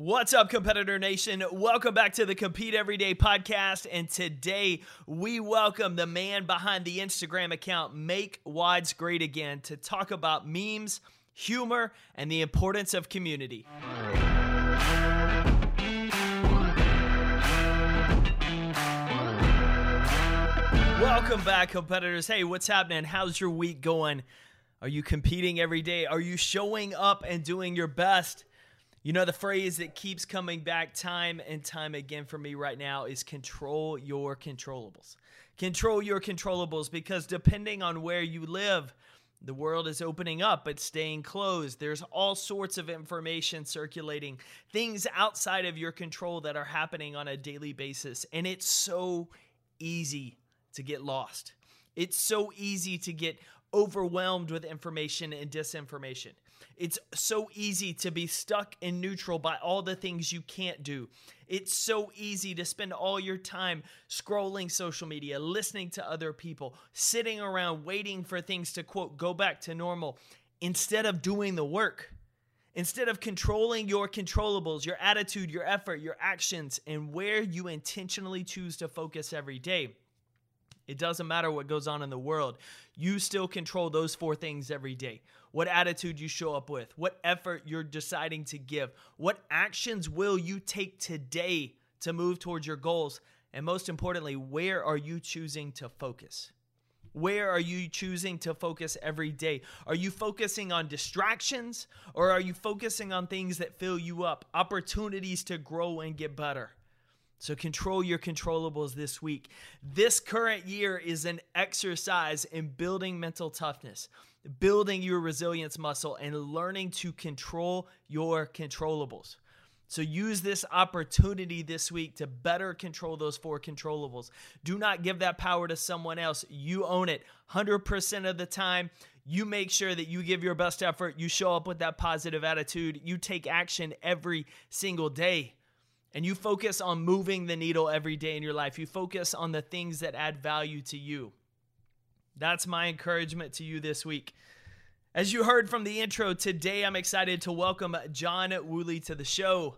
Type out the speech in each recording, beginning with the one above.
What's up, Competitor Nation? Welcome back to the Compete Everyday podcast. And today we welcome the man behind the Instagram account, Make WODS Great Again, to talk about memes, humor, and the importance of community. Welcome back, competitors. Hey, what's happening? How's your week going? Are you competing every day? Are you showing up and doing your best? You know, the phrase that keeps coming back time and time again for me right now is control your controllables. Control your controllables because depending on where you live, the world is opening up but staying closed. There's all sorts of information circulating, things outside of your control that are happening on a daily basis. And it's so easy to get lost. It's so easy to get overwhelmed with information and disinformation. It's so easy to be stuck in neutral by all the things you can't do. It's so easy to spend all your time scrolling social media, listening to other people, sitting around waiting for things to quote go back to normal instead of doing the work. Instead of controlling your controllables, your attitude, your effort, your actions, and where you intentionally choose to focus every day. It doesn't matter what goes on in the world. You still control those four things every day. What attitude you show up with, what effort you're deciding to give, what actions will you take today to move towards your goals, and most importantly, where are you choosing to focus? Where are you choosing to focus every day? Are you focusing on distractions or are you focusing on things that fill you up, opportunities to grow and get better? So control your controllables this week. This current year is an exercise in building mental toughness, building your resilience muscle, and learning to control your controllables. So use this opportunity this week to better control those four controllables. Do not give that power to someone else. You own it 100% of the time. You make sure that you give your best effort. You show up with that positive attitude. You take action every single day and you focus on moving the needle every day in your life. You focus on the things that add value to you. That's my encouragement to you this week. As you heard from the intro, today I'm excited to welcome John Wooley to the show.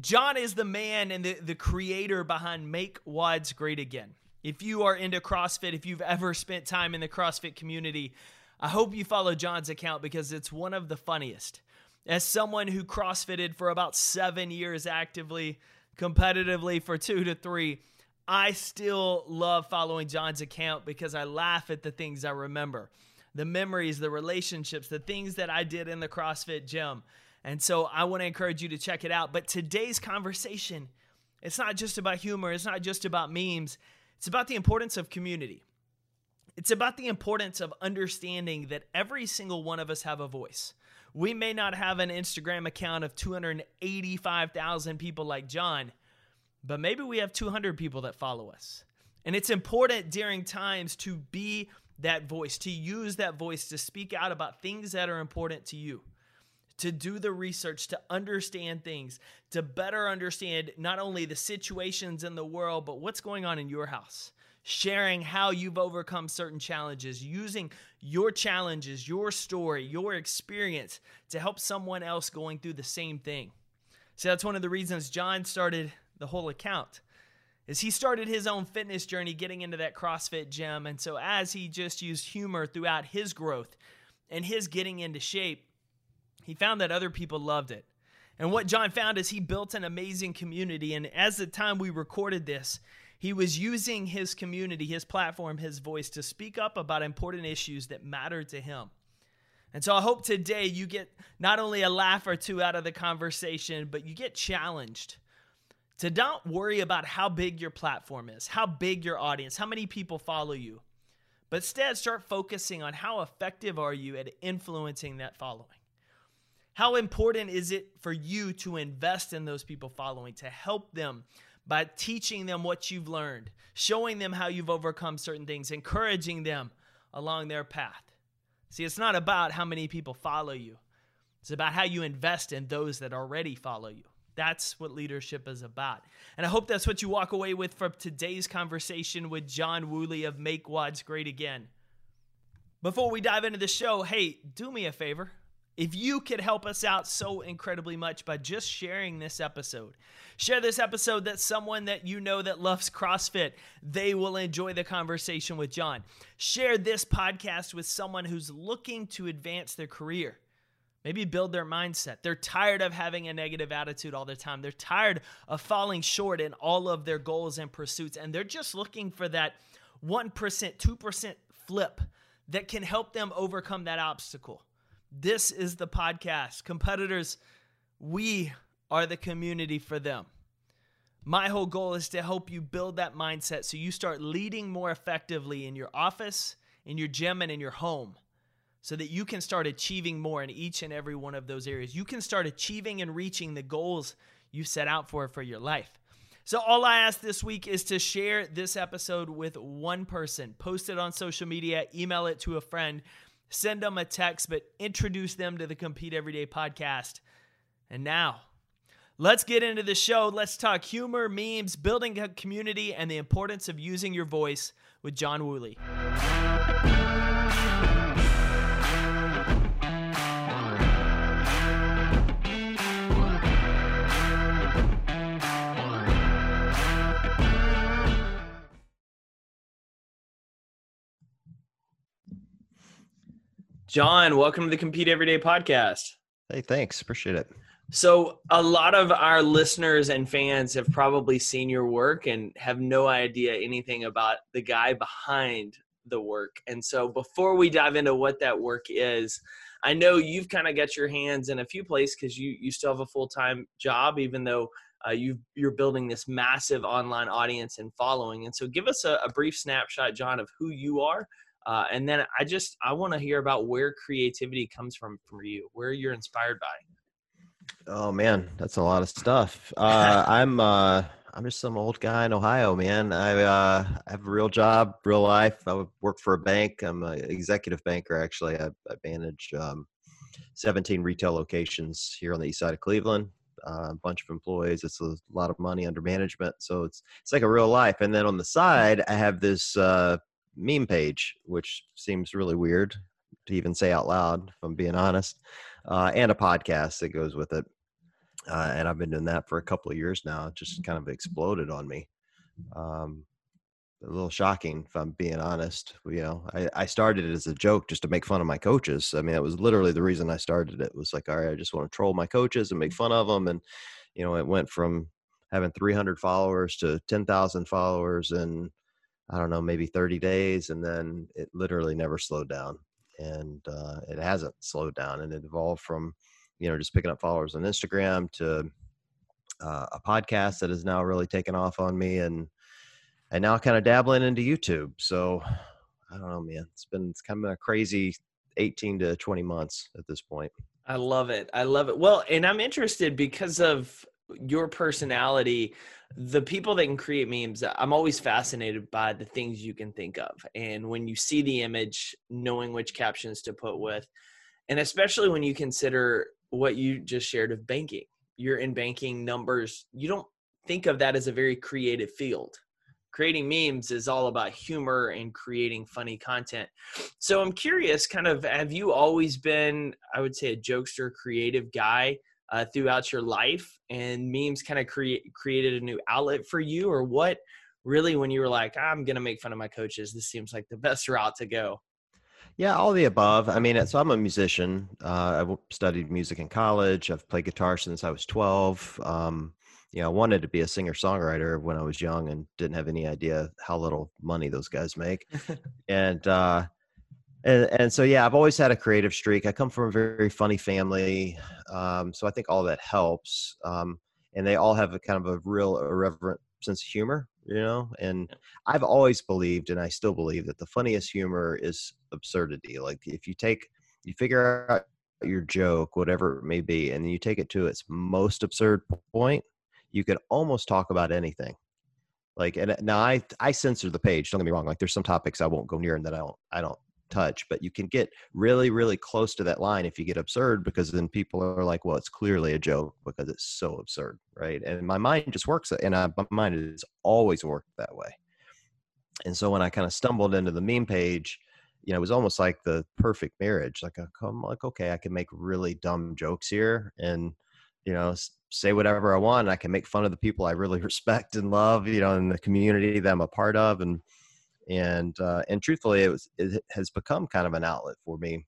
John is the man and the, the creator behind Make WODS Great Again. If you are into CrossFit, if you've ever spent time in the CrossFit community, I hope you follow John's account because it's one of the funniest as someone who CrossFitted for about seven years actively, competitively for two to three, I still love following John's account because I laugh at the things I remember the memories, the relationships, the things that I did in the CrossFit gym. And so I want to encourage you to check it out. But today's conversation, it's not just about humor, it's not just about memes, it's about the importance of community. It's about the importance of understanding that every single one of us have a voice. We may not have an Instagram account of 285,000 people like John, but maybe we have 200 people that follow us. And it's important during times to be that voice, to use that voice to speak out about things that are important to you, to do the research, to understand things, to better understand not only the situations in the world, but what's going on in your house sharing how you've overcome certain challenges, using your challenges, your story, your experience to help someone else going through the same thing. See, that's one of the reasons John started the whole account. Is he started his own fitness journey getting into that CrossFit gym and so as he just used humor throughout his growth and his getting into shape, he found that other people loved it. And what John found is he built an amazing community and as the time we recorded this, he was using his community, his platform, his voice to speak up about important issues that matter to him. And so I hope today you get not only a laugh or two out of the conversation, but you get challenged to not worry about how big your platform is, how big your audience, how many people follow you, but instead start focusing on how effective are you at influencing that following. How important is it for you to invest in those people following, to help them by teaching them what you've learned, showing them how you've overcome certain things, encouraging them along their path. See, it's not about how many people follow you, it's about how you invest in those that already follow you. That's what leadership is about. And I hope that's what you walk away with from today's conversation with John Wooley of Make WODS Great Again. Before we dive into the show, hey, do me a favor if you could help us out so incredibly much by just sharing this episode. Share this episode that someone that you know that loves CrossFit, they will enjoy the conversation with John. Share this podcast with someone who's looking to advance their career. Maybe build their mindset. They're tired of having a negative attitude all the time. They're tired of falling short in all of their goals and pursuits. And they're just looking for that 1%, 2% flip that can help them overcome that obstacle. This is the podcast. Competitors, we are the community for them. My whole goal is to help you build that mindset so you start leading more effectively in your office, in your gym, and in your home so that you can start achieving more in each and every one of those areas. You can start achieving and reaching the goals you set out for for your life. So, all I ask this week is to share this episode with one person, post it on social media, email it to a friend, send them a text, but introduce them to the Compete Everyday podcast. And now, let's get into the show. Let's talk humor, memes, building a community, and the importance of using your voice with John Wooley. John, welcome to the Compete Everyday podcast. Hey, thanks. Appreciate it. So, a lot of our listeners and fans have probably seen your work and have no idea anything about the guy behind the work. And so, before we dive into what that work is, I know you've kind of got your hands in a few places because you you still have a full time job, even though uh, you you're building this massive online audience and following. And so, give us a, a brief snapshot, John, of who you are uh, and then I just I want to hear about where creativity comes from for you, where you're inspired by. Oh man, that's a lot of stuff. Uh, I'm uh, I'm just some old guy in Ohio, man. I uh, have a real job, real life. I work for a bank. I'm an executive banker, actually. I, I manage um, 17 retail locations here on the east side of Cleveland. Uh, a bunch of employees. It's a lot of money under management, so it's it's like a real life. And then on the side, I have this uh, meme page, which seems really weird to even say out loud, if I'm being honest, uh, and a podcast that goes with it. Uh, and I've been doing that for a couple of years now. It just kind of exploded on me. Um, a little shocking, if I'm being honest. You know, I, I started it as a joke just to make fun of my coaches. I mean, that was literally the reason I started it. it was like, all right, I just want to troll my coaches and make fun of them. And, you know, it went from having 300 followers to 10,000 followers and I don't know, maybe 30 days, and then it literally never slowed down, and uh, it hasn't slowed down, and it evolved from, you know, just picking up followers on Instagram to uh, a podcast that has now really taken off on me, and and now kind of dabbling into YouTube. So I don't know, man. It's been it's kind of a crazy 18 to 20 months at this point. I love it. I love it. Well, and I'm interested because of your personality the people that can create memes i'm always fascinated by the things you can think of and when you see the image knowing which captions to put with and especially when you consider what you just shared of banking. You're in banking numbers you don't think of that as a very creative field. Creating memes is all about humor and creating funny content. So i'm curious kind of have you always been i would say a jokester creative guy uh, throughout your life and memes kind of create created a new outlet for you or what really when you were like i'm gonna make fun of my coaches this seems like the best route to go? Yeah all the above. I mean so i'm a musician. Uh, i studied music in college. I've played guitar since i was 12 um, you know i wanted to be a singer songwriter when i was young and didn't have any idea how little money those guys make. And uh, and and so yeah i've always had a creative streak. I come from a very funny family um, so i think all that helps um, and they all have a kind of a real irreverent sense of humor you know and i've always believed and i still believe that the funniest humor is absurdity. Like if you take you figure out your joke whatever it may be and then you take it to its most absurd point you can almost talk about anything. Like and now i i censor the page don't get me wrong like there's some topics i won't go near and that i don't i don't touch but you can get really really close to that line if you get absurd because then people are like well it's clearly a joke because it's so absurd right and my mind just works and I, my mind has always worked that way and so when i kind of stumbled into the meme page you know, it was almost like the perfect marriage. Like, I'm like, okay, I can make really dumb jokes here and, you know, say whatever I want. I can make fun of the people I really respect and love, you know, in the community that I'm a part of. And, and, uh, and truthfully, it was, it has become kind of an outlet for me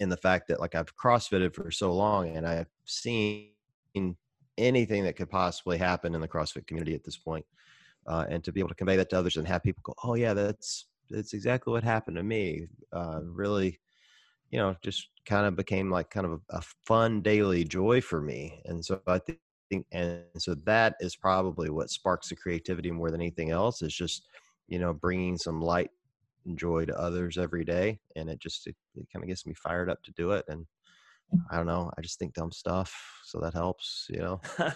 in the fact that like I've CrossFitted for so long and I've seen anything that could possibly happen in the CrossFit community at this point. Uh, and to be able to convey that to others and have people go, oh yeah, that's that's exactly what happened to me. Uh, really, you know, just kind of became like kind of a, a fun daily joy for me. And so I think, and so that is probably what sparks the creativity more than anything else. Is just you know bringing some light and joy to others every day, and it just it, it kind of gets me fired up to do it. And I don't know. I just think dumb stuff, so that helps, you know.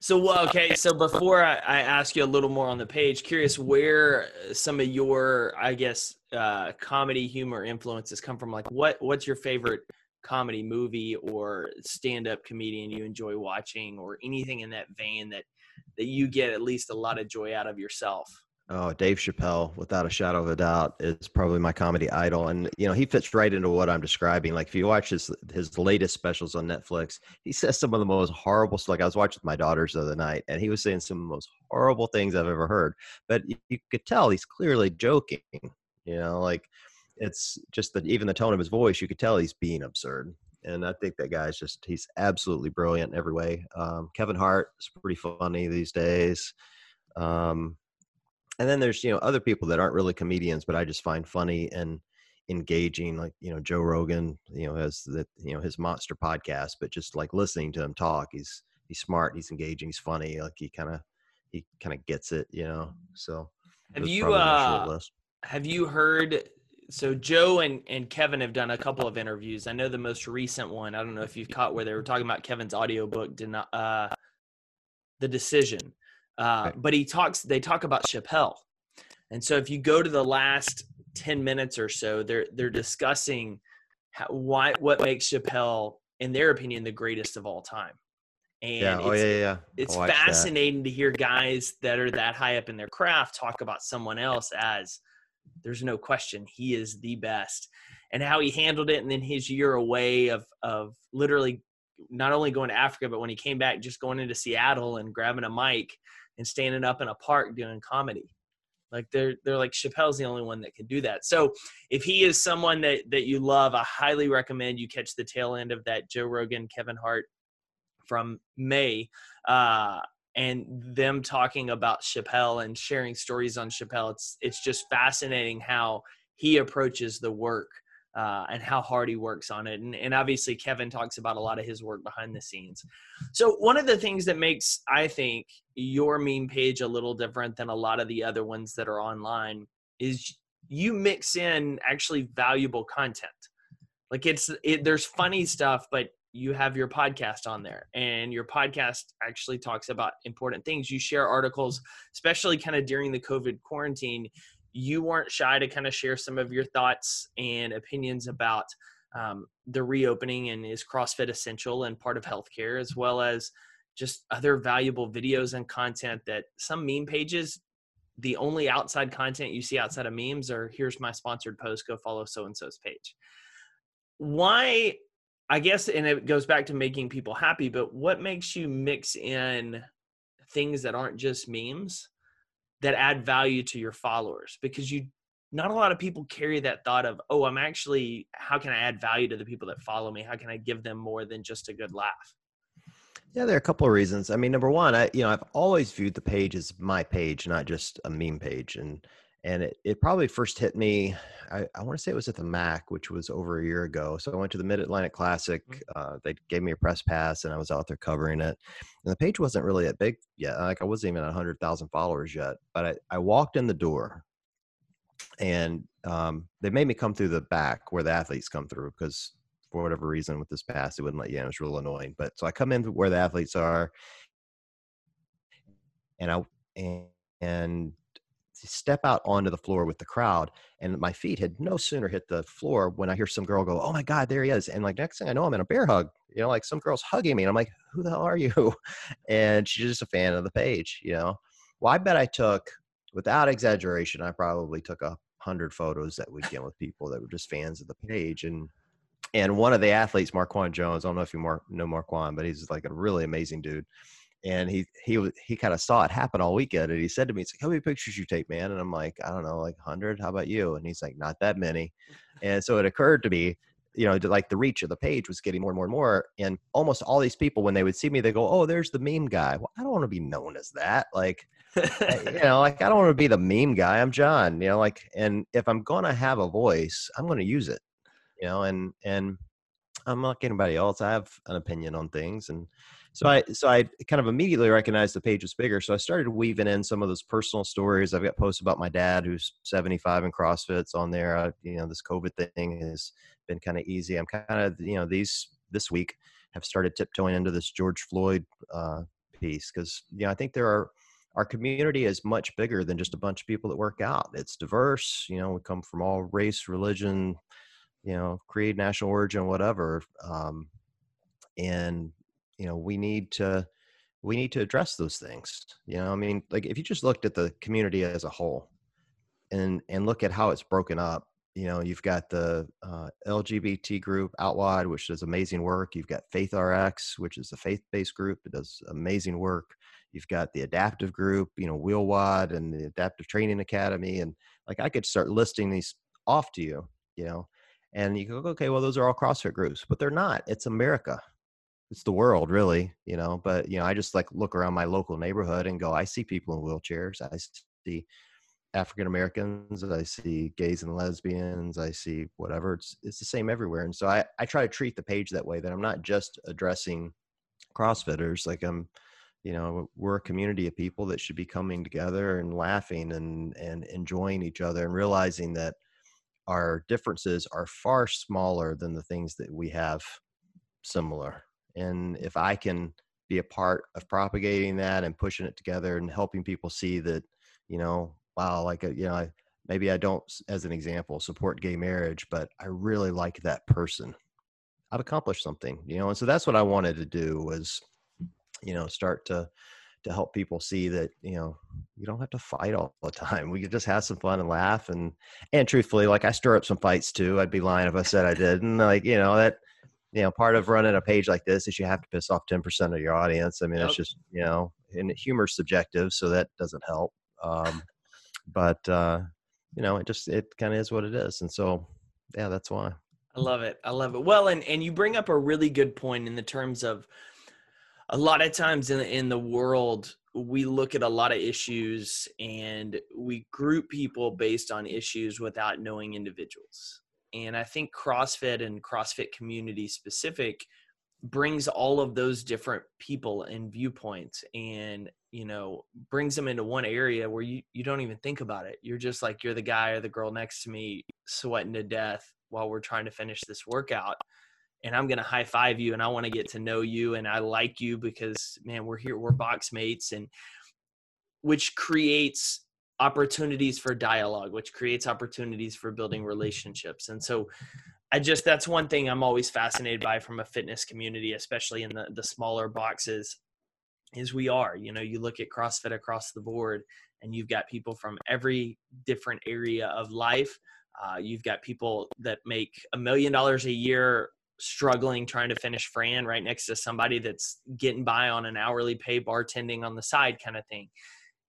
so okay, so before I, I, ask you a little more on the page, curious where some of your, I guess, uh, comedy humor influences come from. Like, what what's your favorite comedy movie or stand-up comedian you enjoy watching, or anything in that vein that that you get at least a lot of joy out of yourself? Oh, Dave Chappelle, without a shadow of a doubt, is probably my comedy idol, and you know he fits right into what I'm describing. Like if you watch his his latest specials on Netflix, he says some of the most horrible. Stuff like I was watching with my daughters the other night, and he was saying some of the most horrible things I've ever heard. But you, you could tell he's clearly joking. You know, like it's just that even the tone of his voice, you could tell he's being absurd. And I think that guy's just he's absolutely brilliant in every way. Um, Kevin Hart is pretty funny these days. Um, and then there's you know other people that aren't really comedians but i just find funny and engaging like you know joe rogan you know has the you know his monster podcast but just like listening to him talk he's he's smart he's engaging he's funny like he kind of he kind of gets it you know? So have you uh have you heard so joe and and kevin have done a couple of interviews. I know the most recent one i don't know if you've caught where they were talking about kevin's audiobook did not uh the decision uh, right. But he talks. They talk about Chappelle, and so if you go to the last ten minutes or so, they're they're discussing how, why what makes Chappelle, in their opinion, the greatest of all time. And yeah, oh yeah, yeah. It's fascinating that. to hear guys that are that high up in their craft talk about someone else as there's no question he is the best and how he handled it and then his year away of of literally not only going to Africa but when he came back just going into Seattle and grabbing a mic and standing up in a park doing comedy. Like they're they're like Chappelle's the only one that can do that. So if he is someone that that you love, I highly recommend you catch the tail end of that Joe Rogan Kevin Hart from May. Uh, and them talking about Chappelle and sharing stories on Chappelle. It's it's just fascinating how he approaches the work uh, and how hard he works on it. And, and obviously, Kevin talks about a lot of his work behind the scenes. So, one of the things that makes, I think, your meme page a little different than a lot of the other ones that are online is you mix in actually valuable content. Like it's it, there's funny stuff, but you have your podcast on there and your podcast actually talks about important things you share articles especially kind of during the covid quarantine you weren't shy to kind of share some of your thoughts and opinions about um, the reopening and is CrossFit essential and part of healthcare, as well as just other valuable videos and content that some meme pages, the only outside content you see outside of memes are here's my sponsored post, go follow so and so's page. Why, I guess, and it goes back to making people happy, but what makes you mix in things that aren't just memes that add value to your followers because you not a lot of people carry that thought of oh i'm actually how can i add value to the people that follow me? How can i give them more than just a good laugh? Yeah there are a couple of reasons. I mean number one i you know i've always viewed the page as my page not just a meme page and and it, it probably first hit me i, I want to say it was at the mac which was over a year ago so i went to the mid-atlantic classic mm. uh, they gave me a press pass and i was out there covering it and the page wasn't really that big yet like i wasn't even at 100000 followers yet but I, I walked in the door and um, they made me come through the back where the athletes come through because for whatever reason with this pass it wouldn't let you in it was real annoying but so i come in where the athletes are and i and, and step out onto the floor with the crowd and my feet had no sooner hit the floor when i hear some girl go oh my god there he is and like next thing i know i'm in a bear hug you know like some girl's hugging me and i'm like who the hell are you and she's just a fan of the page you know well i bet i took without exaggeration i probably took a hundred photos that weekend with people that were just fans of the page. And and one of the athletes, Marquan Jones, I don't know if you know Marquan, but he's like a really amazing dude. And he he he kind of saw it happen all weekend, and he said to me, "It's like, how many pictures you take, man?" And I'm like, "I don't know, like hundred. How about you?" And he's like, "Not that many." And so it occurred to me you know, like the reach of the page was getting more and more and more. And almost all these people, when they would see me, they go, "Oh, there's the meme guy." Well, I don't want to be known as that. Like, you know, like I don't want to be the meme guy. I'm John. You know, like, and if I'm gonna have a voice, I'm gonna use it. You know, and and I'm like anybody else. I have an opinion on things, and so I so I kind of immediately recognized the page was bigger. So I started weaving in some of those personal stories. I've got posts about my dad, who's 75 and CrossFit's on there. I, you know, this COVID thing has been kind of easy. I'm kind of you know these this week have started tiptoeing into this George Floyd uh, piece because you know I think there are our community is much bigger than just a bunch of people that work out. It's diverse. You know, we come from all race, religion, you know, creed, national origin, whatever. Um, and you know we need to we need to address those things you know i mean like if you just looked at the community as a whole and and look at how it's broken up you know you've got the uh, lgbt group OutWOD which does amazing work you've got faith rx which is a faith-based group that does amazing work you've got the adaptive group you know WheelWOD and the adaptive training academy and like i could start listing these off to you you know and you go okay well those are all crossfit groups but they're not it's america it's the world really you know but you know i just like look around my local neighborhood and go i see people in wheelchairs i see african americans i see gays and lesbians i see whatever it's it's the same everywhere and so i i try to treat the page that way that i'm not just addressing crossfitters like i'm you know we're a community of people that should be coming together and laughing and and enjoying each other and realizing that our differences are far smaller than the things that we have similar and if i can be a part of propagating that and pushing it together and helping people see that you know wow like uh, you know I, maybe i don't as an example support gay marriage but i really like that person. I've accomplished something you know and so that's what i wanted to do was you know start to to help people see that you know you don't have to fight all the time. We could just have some fun and laugh and and truthfully like i stir up some fights too. I'd be lying if i said i didn't like you know that you know, part of running a page like this is you have to piss off 10% of your audience. I mean, yep. it's just, you know, and humor's subjective, so that doesn't help. Um, but, uh, you know, it just, it kind of is what it is. And so, yeah, that's why. I love it. I love it. Well, and, and you bring up a really good point in the terms of a lot of times in, in the world, we look at a lot of issues and we group people based on issues without knowing individuals and I think CrossFit and CrossFit community specific brings all of those different people and viewpoints and you know brings them into one area where you you don't even think about it. You're just like you're the guy or the girl next to me sweating to death while we're trying to finish this workout and I'm to high five you and I want to get to know you and I like you because man we're here we're box mates and which creates opportunities for dialogue, which creates opportunities for building relationships. And so I just that's one thing I'm always fascinated by from a fitness community, especially in the, the smaller boxes, is we are. You know, you look at CrossFit across the board and you've got people from every different area of life. Uh, you've got people that make a million dollars a year struggling trying to finish Fran right next to somebody that's getting by on an hourly pay bartending on the side kind of thing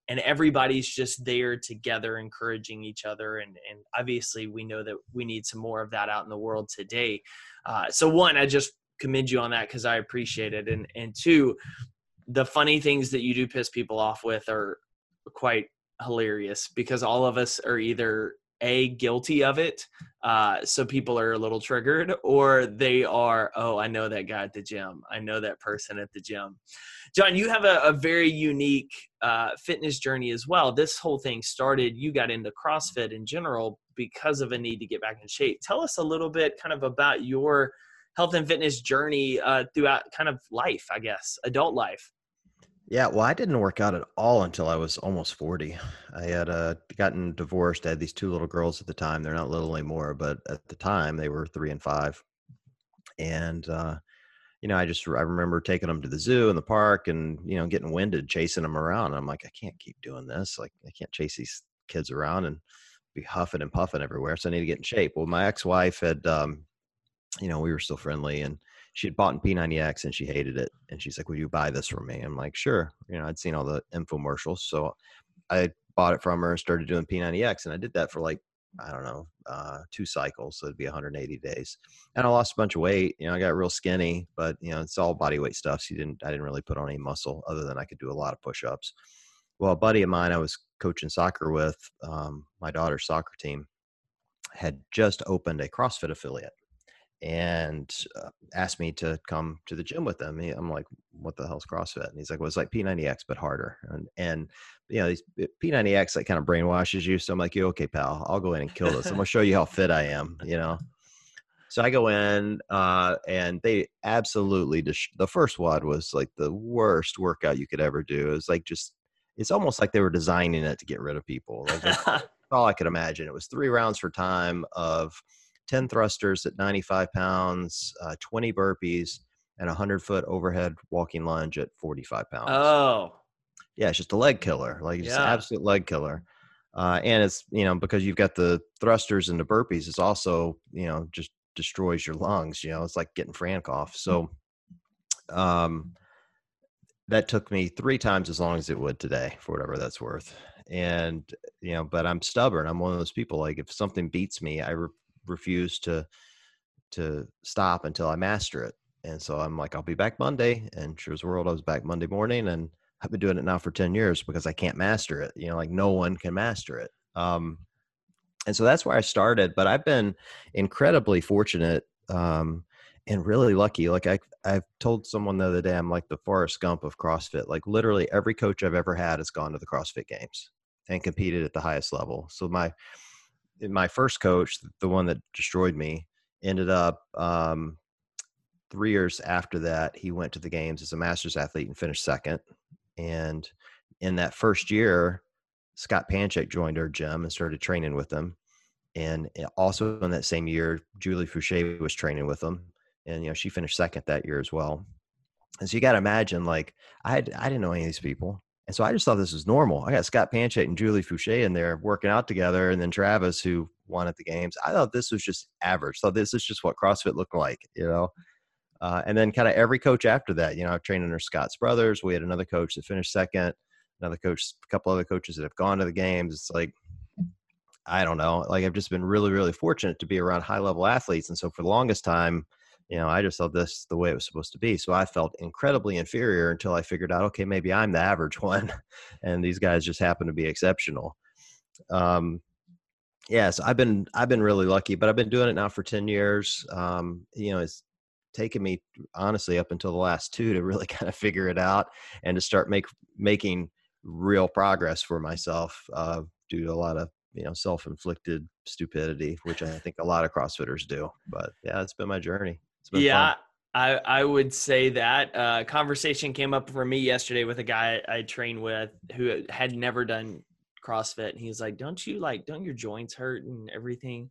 and everybody's just there together encouraging each other and and obviously we know that we need some more of that out in the world today. Uh, so one i just commend you on that because i appreciate it. And and two the funny things that you do piss people off with are quite hilarious because all of us are either a guilty of it uh, so people are a little triggered or they are oh i know that guy at the gym. I know that person at the gym. John you have a, a very unique uh, fitness journey as well. This whole thing started you got into crossfit in general because of a need to get back in shape. Tell us a little bit kind of about your health and fitness journey uh, throughout kind of life i guess adult life yeah, well, I didn't work out at all until I was almost 40. I had uh, gotten divorced. I had these two little girls at the time. They're not little anymore, but at the time they were three and five. And, uh, you know, I just, I remember taking them to the zoo and the park and, you know, getting winded chasing them around. I'm like, I can't keep doing this. Like, I can't chase these kids around. And be huffing and puffing everywhere. So I need to get in shape. Well, my ex-wife had, um, you know, we were still friendly and she had bought in P90X and she hated it. And she's like, "Will you buy this from me?" I'm like, "Sure." You know, I'd seen all the infomercials, so I bought it from her and started doing P90X, and I did that for like I don't know, uh, two cycles, so it'd be 180 days. And I lost a bunch of weight. You know, I got real skinny, but you know, it's all body weight stuff. So you didn't, I didn't really put on any muscle other than I could do a lot of push-ups. Well, a buddy of mine I was coaching soccer with, um, my daughter's soccer team, had just opened a CrossFit affiliate and uh, asked me to come to the gym with them. I'm like, what the hell's CrossFit? And he's like, well, it's like P90X, but harder. And, and you know, these P90X like kind of brainwashes you. So I'm like, you okay, pal? I'll go in and kill this. I'm gonna show you how fit I am. You know. So I go in, uh, and they absolutely dis- the first WOD was like the worst workout you could ever do. It was like just it's almost like they were designing it to get rid of people. Like that's all I could imagine. It was three rounds for time of 10 thrusters at 95 pounds, uh, 20 burpees, and a 100 foot overhead walking lunge at 45 pounds. Oh. Yeah, it's just a leg killer. Like, just yeah. absolute leg killer. Uh, and it's, you know, because you've got the thrusters and the burpees, it's also, you know, just destroys your lungs. You know, it's like getting Fran cough. So, um, that took me three times as long as it would today for whatever that's worth and you know but i'm stubborn i'm one of those people like if something beats me i re- refuse to to stop until I master it. And so I'm like, I'll be back Monday. And sure as world, I was back Monday morning, and I've been doing it now for ten years because I can't master it. You know, like no one can master it. Um, and so that's where I started. But I've been incredibly fortunate um, and really lucky. Like I, I've told someone the other day, I'm like the Forrest Gump of CrossFit. Like literally every coach I've ever had has gone to the CrossFit Games and competed at the highest level. So my my first coach, the one that destroyed me, ended up um, three years after that. He went to the games as a masters athlete and finished second. And in that first year, Scott Panchik joined our gym and started training with them. And eh, also in that same year, Julie Foucher was training with them, and you know she finished second that year as well. And so you got to imagine, like I had, I didn't know any of these people. And so I just thought this was normal. I got Scott Panchik and Julie Foucher in there working out together, and then Travis, who won at the games. I thought this was just average. Thought this is just what CrossFit looked like, you know. Uh, and then kind of every coach after that, you know, I've trained under Scott's brothers. We had another coach that finished second, another coach, a couple other coaches that have gone to the games. It's like, I don't know. Like I've just been really, really fortunate to be around high level athletes. And so for the longest time, you know, I just thought this the way it was supposed to be. So I felt incredibly inferior until I figured out, okay, maybe I'm the average one, and these guys just happen to be exceptional. Um, yes, I've been I've been really lucky, but I've been doing it now for ten years. Um, you know, it's taken me honestly up until the last two to really kind of figure it out and to start make making real progress for myself uh, due to a lot of you know self-inflicted stupidity, which I think a lot of CrossFitters do. But yeah, it's been my journey yeah, fun. I I would say that uh, conversation came up for me yesterday with a guy I trained with who had never done CrossFit, and he's like, "Don't you like? Don't your joints hurt and everything?"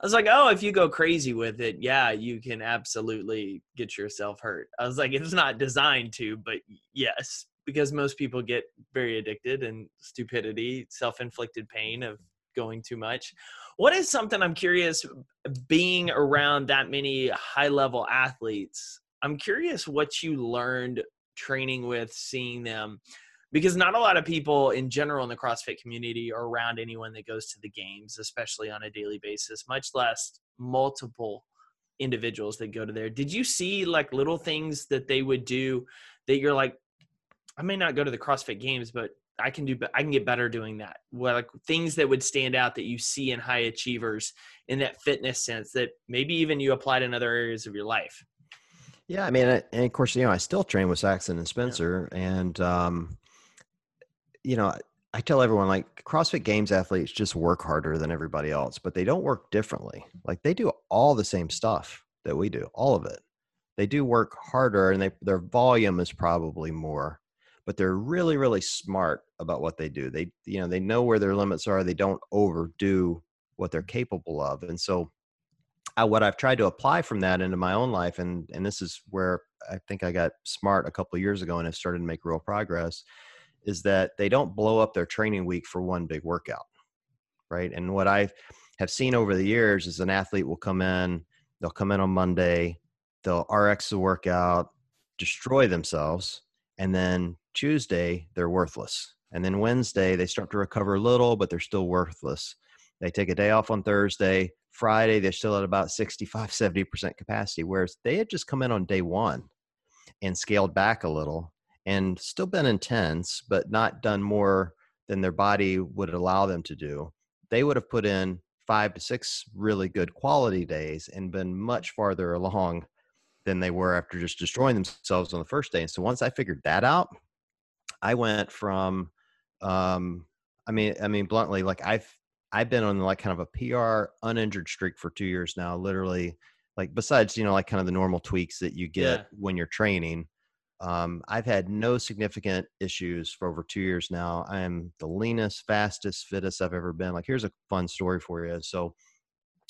I was like, "Oh, if you go crazy with it, yeah, you can absolutely get yourself hurt." I was like, "It's not designed to, but yes." Because most people get very addicted and stupidity, self-inflicted pain of going too much. What is something I'm curious being around that many high level athletes? I'm curious what you learned training with, seeing them, because not a lot of people in general in the CrossFit community are around anyone that goes to the games, especially on a daily basis, much less multiple individuals that go to there. Did you see like little things that they would do that you're like, I may not go to the CrossFit games, but I can do, I can get better doing that. Well, like things that would stand out that you see in high achievers in that fitness sense that maybe even you applied in other areas of your life. Yeah, I mean, and of course, you know, I still train with Saxon and Spencer, yeah. and um, you know, I tell everyone like CrossFit Games athletes just work harder than everybody else, but they don't work differently. Like they do all the same stuff that we do, all of it. They do work harder, and they their volume is probably more but they're really really smart about what they do they you know they know where their limits are they don't overdo what they're capable of and so I, what i've tried to apply from that into my own life and and this is where i think i got smart a couple years ago and have started to make real progress is that they don't blow up their training week for one big workout right? And what I have seen over the years is an athlete will come in, they'll come in on Monday, they'll RX the workout, destroy themselves, and then Tuesday they're worthless. And then Wednesday they start to recover a little, but they're still worthless. They take a day off on Thursday. Friday they're still at about 65, 70% capacity, whereas they had just come in on day one and scaled back a little and still been intense, but not done more than their body would allow them to do. They would have put in five to six really good quality days and been much farther along than they were after just destroying themselves on the first day. And so once I figured that out, I went from, um, I mean, I mean, bluntly, like I've, I've been on like kind of a PR uninjured streak for two years now, literally like besides, you know, like kind of the normal tweaks that you get yeah. when you're training. Um, I've had no significant issues for over two years now. I am the leanest, fastest, fittest I've ever been. Like, here's a fun story for you. So,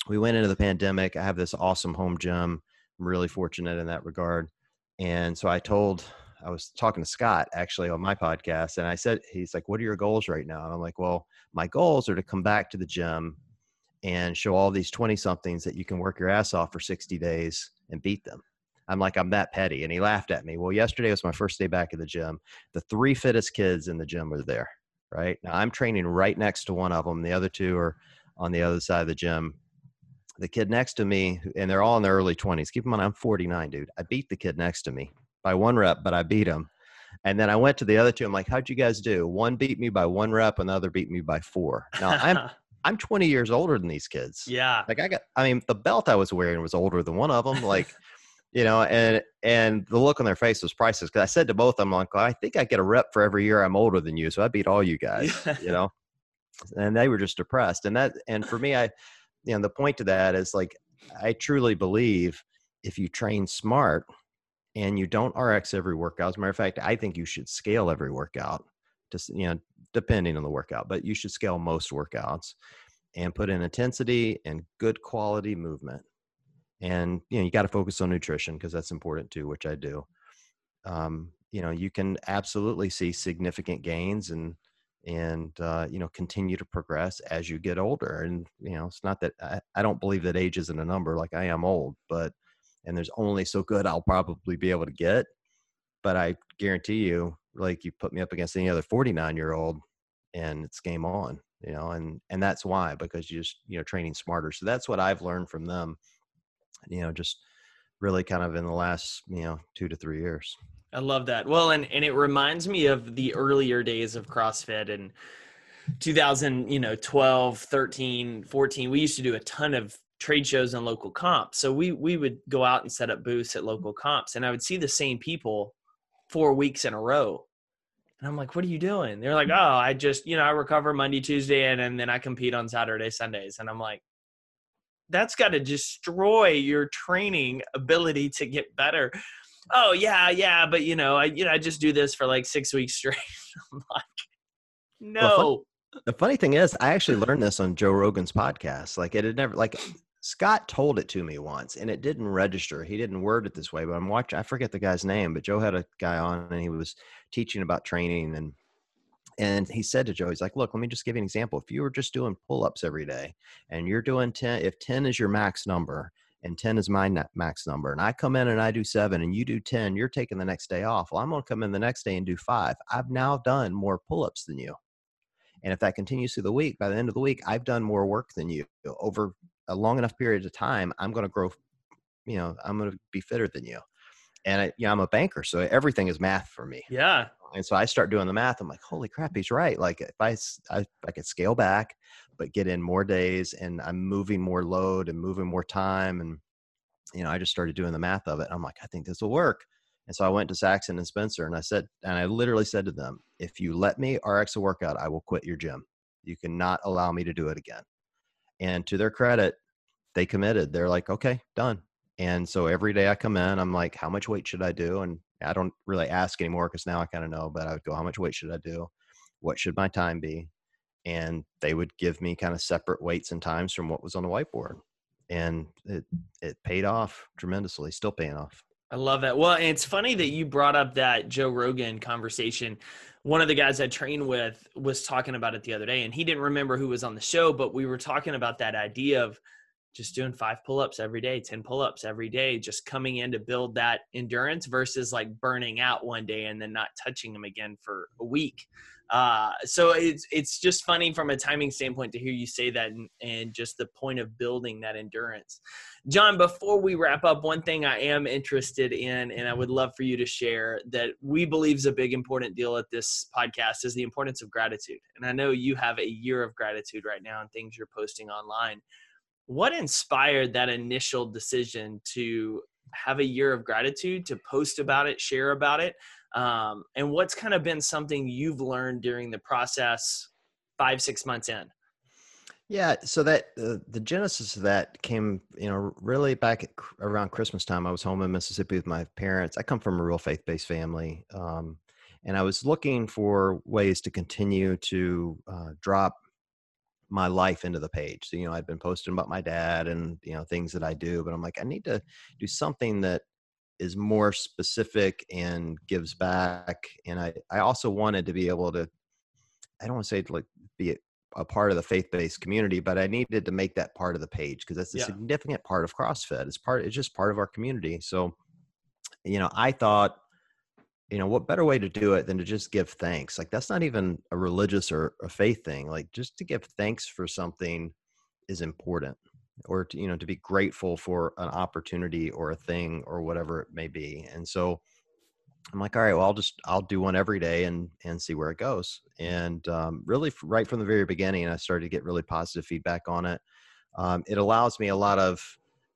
we went into the pandemic. I have this awesome home gym. I'm really fortunate in that regard. And so I told, I was talking to Scott actually on my podcast, and I said, he's like, What are your goals right now? And I'm like, Well, my goals are to come back to the gym and show all these 20 somethings that you can work your ass off for 60 days and beat them. I'm like, I'm that petty. And he laughed at me. Well, yesterday was my first day back at the gym. The three fittest kids in the gym were there, right? Now I'm training right next to one of them. The other two are on the other side of the gym the kid next to me, and they're all in their early 20s. Keep in mind, I'm 49, dude. I beat the kid next to me by one rep, but I beat him. And then I went to the other two. I'm like, how'd you guys do? One beat me by one rep, and the other beat me by four. Now I'm I'm 20 years older than these kids. Yeah. Like I got, I mean, the belt I was wearing was older than one of them. Like, you know, and and the look on their face was priceless. Because I said to both of them, like, well, I think I get a rep for every year I'm older than you, so I beat all you guys. you know, and they were just depressed. And that, and for me, I you know the point to that is like i truly believe if you train smart and you don't rx every workout. As a matter of fact i think you should scale every workout just you know depending on the workout but you should scale most workouts and put in intensity and good quality movement. And you know you got to focus on nutrition because that's important too which i do. Um, you know you can absolutely see significant gains and and uh, you know continue to progress as you get older. And you know it's not that I, I don't believe that age isn't a number like i am old but and there's only so good i'll probably be able to get but i guarantee you like you put me up against any other 49 year old and it's game on you know and and that's why because you just you know training smarter so that's what i've learned from them you know just really kind of in the last you know two to three years I love that. Well, and and it reminds me of the earlier days of CrossFit and 2000, you know, 12, 13, 14. We used to do a ton of trade shows and local comps. So we we would go out and set up booths at local comps and I would see the same people four weeks in a row. And I'm like, what are you doing? They're like, oh, I just, you know, I recover Monday, Tuesday, and, and then I compete on Saturday, Sundays. And I'm like, that's got to destroy your training ability to get better oh yeah, yeah, but you know, I you know, I just do this for like six weeks straight. I'm like, no. Well, fun, the funny thing is, I actually learned this on Joe Rogan's podcast. Like it had never like Scott told it to me once and it didn't register. He didn't word it this way, but I'm watching I forget the guy's name, but Joe had a guy on and he was teaching about training and and he said to Joe, he's like, look, let me just give you an example. If you were just doing pull-ups every day and you're doing 10, if 10 is your max number and 10 is my max number and i come in and i do seven and you do 10 you're taking the next day off well i'm going to come in the next day and do five i've now done more pull-ups than you and if that continues through the week by the end of the week i've done more work than you over a long enough period of time i'm going to grow you know i'm going to be fitter than you and I, you know, i'm a banker so everything is math for me yeah and so i start doing the math i'm like holy crap he's right like if i i, I could scale back but get in more days and I'm moving more load and moving more time. And, you know, I just started doing the math of it. I'm like, I think this will work. And so I went to Saxon and Spencer and I said, and I literally said to them, if you let me RX a workout, I will quit your gym. You cannot allow me to do it again. And to their credit, they committed. They're like, okay, done. And so every day I come in, I'm like, how much weight should I do? And I don't really ask anymore because now I kind of know, but I would go, how much weight should I do? What should my time be? and they would give me kind of separate weights and times from what was on the whiteboard and it it paid off tremendously still paying off I love that. Well, it's funny that you brought up that Joe Rogan conversation. One of the guys I train with was talking about it the other day, and he didn't remember who was on the show, but we were talking about that idea of just doing five pull-ups every day 10 pull-ups every day just coming in to build that endurance versus like burning out one day and then not touching them again for a week uh, so it's it's just funny from a timing standpoint to hear you say that and, and just the point of building that endurance. John before we wrap up one thing i am interested in and i would love for you to share that we believe is a big important deal at this podcast is the importance of gratitude. And i know you have a year of gratitude right now and things you're posting online. What inspired that initial decision to have a year of gratitude to post about it share about it um, and what's kind of been something you've learned during the process five six months in? Yeah so that uh, the genesis of that came you know really back around christmas time. I was home in mississippi with my parents. I come from a real faith-based family um, and i was looking for ways to continue to uh, drop my life into the page. So, you know, I'd been posting about my dad and, you know, things that I do, but I'm like, I need to do something that is more specific and gives back. And I, I also wanted to be able to, I don't want to say like be a part of the faith-based community, but I needed to make that part of the page because that's a yeah. significant part of CrossFit. It's part, it's just part of our community. So, you know, I thought you know what better way to do it than to just give thanks like that's not even a religious or a faith thing like just to give thanks for something is important or to, you know to be grateful for an opportunity or a thing or whatever it may be and so i'm like all right well i'll just i'll do one every day and and see where it goes and um, really right from the very beginning i started to get really positive feedback on it um, it allows me a lot of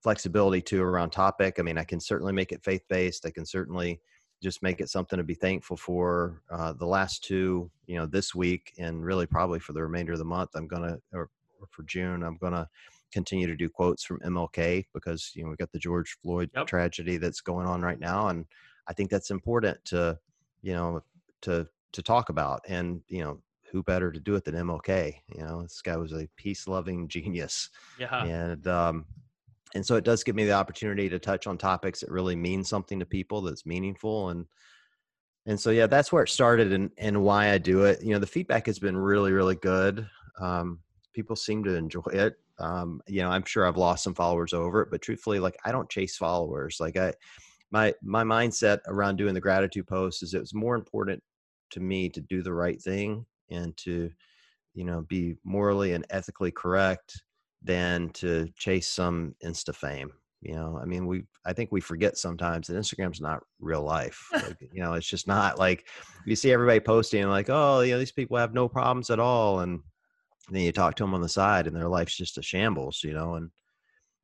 flexibility too around topic i mean i can certainly make it faith based i can certainly just make it something to be thankful for. Uh, the last two, you know, this week and really probably for the remainder of the month, I'm gonna or, or for June, I'm gonna continue to do quotes from MLK because you know we've got the George Floyd yep. tragedy that's going on right now, and I think that's important to you know to to talk about. And you know, who better to do it than MLK? You know, this guy was a peace loving genius. Yeah. And um, and so it does give me the opportunity to touch on topics that really mean something to people that's meaningful and and so yeah that's where it started and and why i do it you know the feedback has been really really good um, people seem to enjoy it um, you know i'm sure i've lost some followers over it but truthfully like i don't chase followers like i my my mindset around doing the gratitude post is it was more important to me to do the right thing and to you know be morally and ethically correct than to chase some insta fame you know? I mean we i think we forget sometimes that instagram's not real life like, you know it's just not like you see everybody posting like oh you know these people have no problems at all and then you talk to them on the side and their life's just a shambles you know and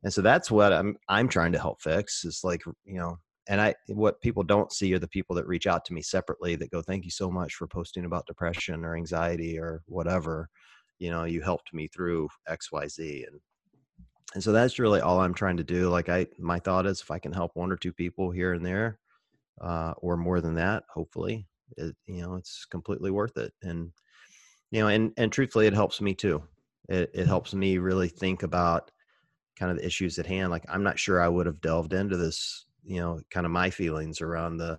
and so that's what i'm i'm trying to help fix is like you know and i what people don't see are the people that reach out to me separately that go thank you so much for posting about depression or anxiety or whatever you know you helped me through xyz and and so that's really all i'm trying to do like i my thought is if i can help one or two people here and there uh, or more than that hopefully it, you know it's completely worth it and you know and and truthfully it helps me too it, it helps me really think about kind of the issues at hand like i'm not sure i would have delved into this you know kind of my feelings around the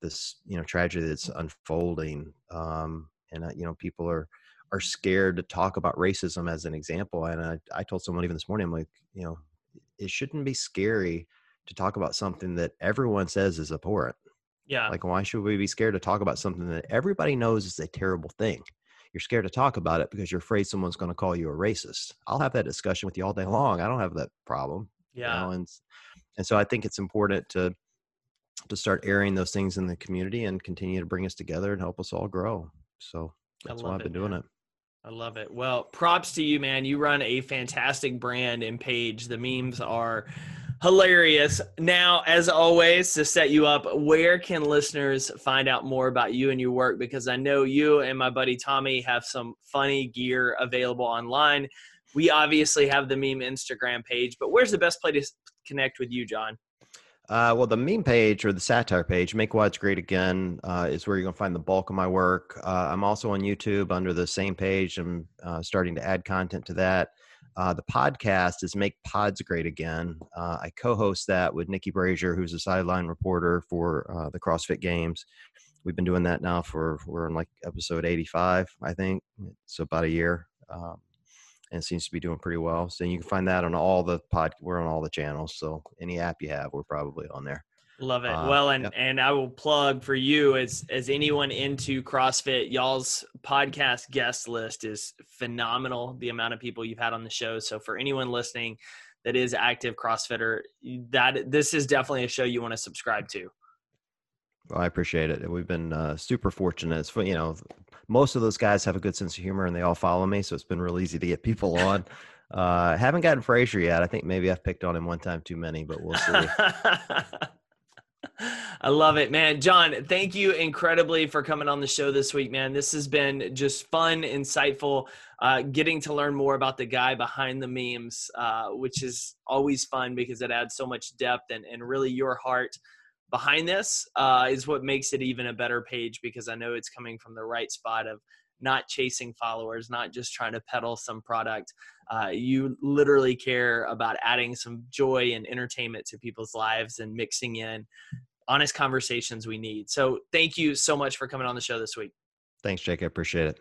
this you know tragedy that's unfolding um and uh, you know people are are scared to talk about racism as an example. And I, I told someone even this morning, I'm like, you know, it shouldn't be scary to talk about something that everyone says is abhorrent. Yeah. Like, why should we be scared to talk about something that everybody knows is a terrible thing? You're scared to talk about it because you're afraid someone's going to call you a racist. I'll have that discussion with you all day long. I don't have that problem. Yeah. You know? And and so I think it's important to to start airing those things in the community and continue to bring us together and help us all grow. So that's why I've been it, doing man. it. I love it. Well, props to you, man. You run a fantastic brand and page. The memes are hilarious. Now, as always, to set you up, where can listeners find out more about you and your work? Because I know you and my buddy Tommy have some funny gear available online. We obviously have the meme Instagram page, but where's the best place to connect with you, John? Uh, well, the meme page or the satire page, Make WODs Great Again, uh, is where you're going to find the bulk of my work. Uh, I'm also on YouTube under the same page. I'm uh, starting to add content to that. Uh, the podcast is Make Pods Great Again. Uh, I co host that with Nikki Brazier, who's a sideline reporter for uh, the CrossFit Games. We've been doing that now for, we're in like episode 85, I think. So about a year. Um, and seems to be doing pretty well. So you can find that on all the pod, we're on all the channels. So any app you have, we're probably on there. Love it. Uh, well, and and I will plug for you as as anyone into CrossFit, y'all's podcast guest list is phenomenal. The amount of people you've had on the show. So for anyone listening that is active CrossFitter, that this is definitely a show you want to subscribe to. Well, I appreciate it. We've been uh, super fortunate. It's you know, most of those guys have a good sense of humor and they all follow me, so it's been real easy to get people on. Uh, haven't gotten Fraser yet. I think maybe I've picked on him one time too many, but we'll see. I love it, man. John, thank you incredibly for coming on the show this week, man. This has been just fun, insightful, uh, getting to learn more about the guy behind the memes, uh, which is always fun because it adds so much depth and, and really your heart behind this uh, is what makes it even a better page because I know it's coming from the right spot of not chasing followers, not just trying to peddle some product. Uh, you literally care about adding some joy and entertainment to people's lives and mixing in honest conversations we need. So thank you so much for coming on the show this week. Thanks, Jake. I appreciate it.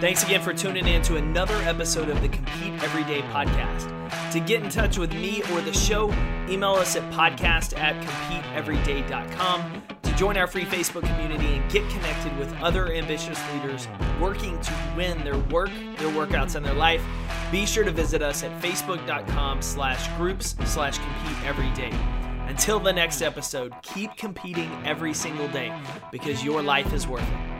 Thanks again for tuning in to another episode of the Compete Everyday podcast. To get in touch with me or the show, email us at podcast at competeeveryday.com to join our free Facebook community and get connected with other ambitious leaders working to win their work, their workouts, and their life. Be sure to visit us at facebook.com slash groups slash compete every day. Until the next episode, keep competing every single day because your life is worth it.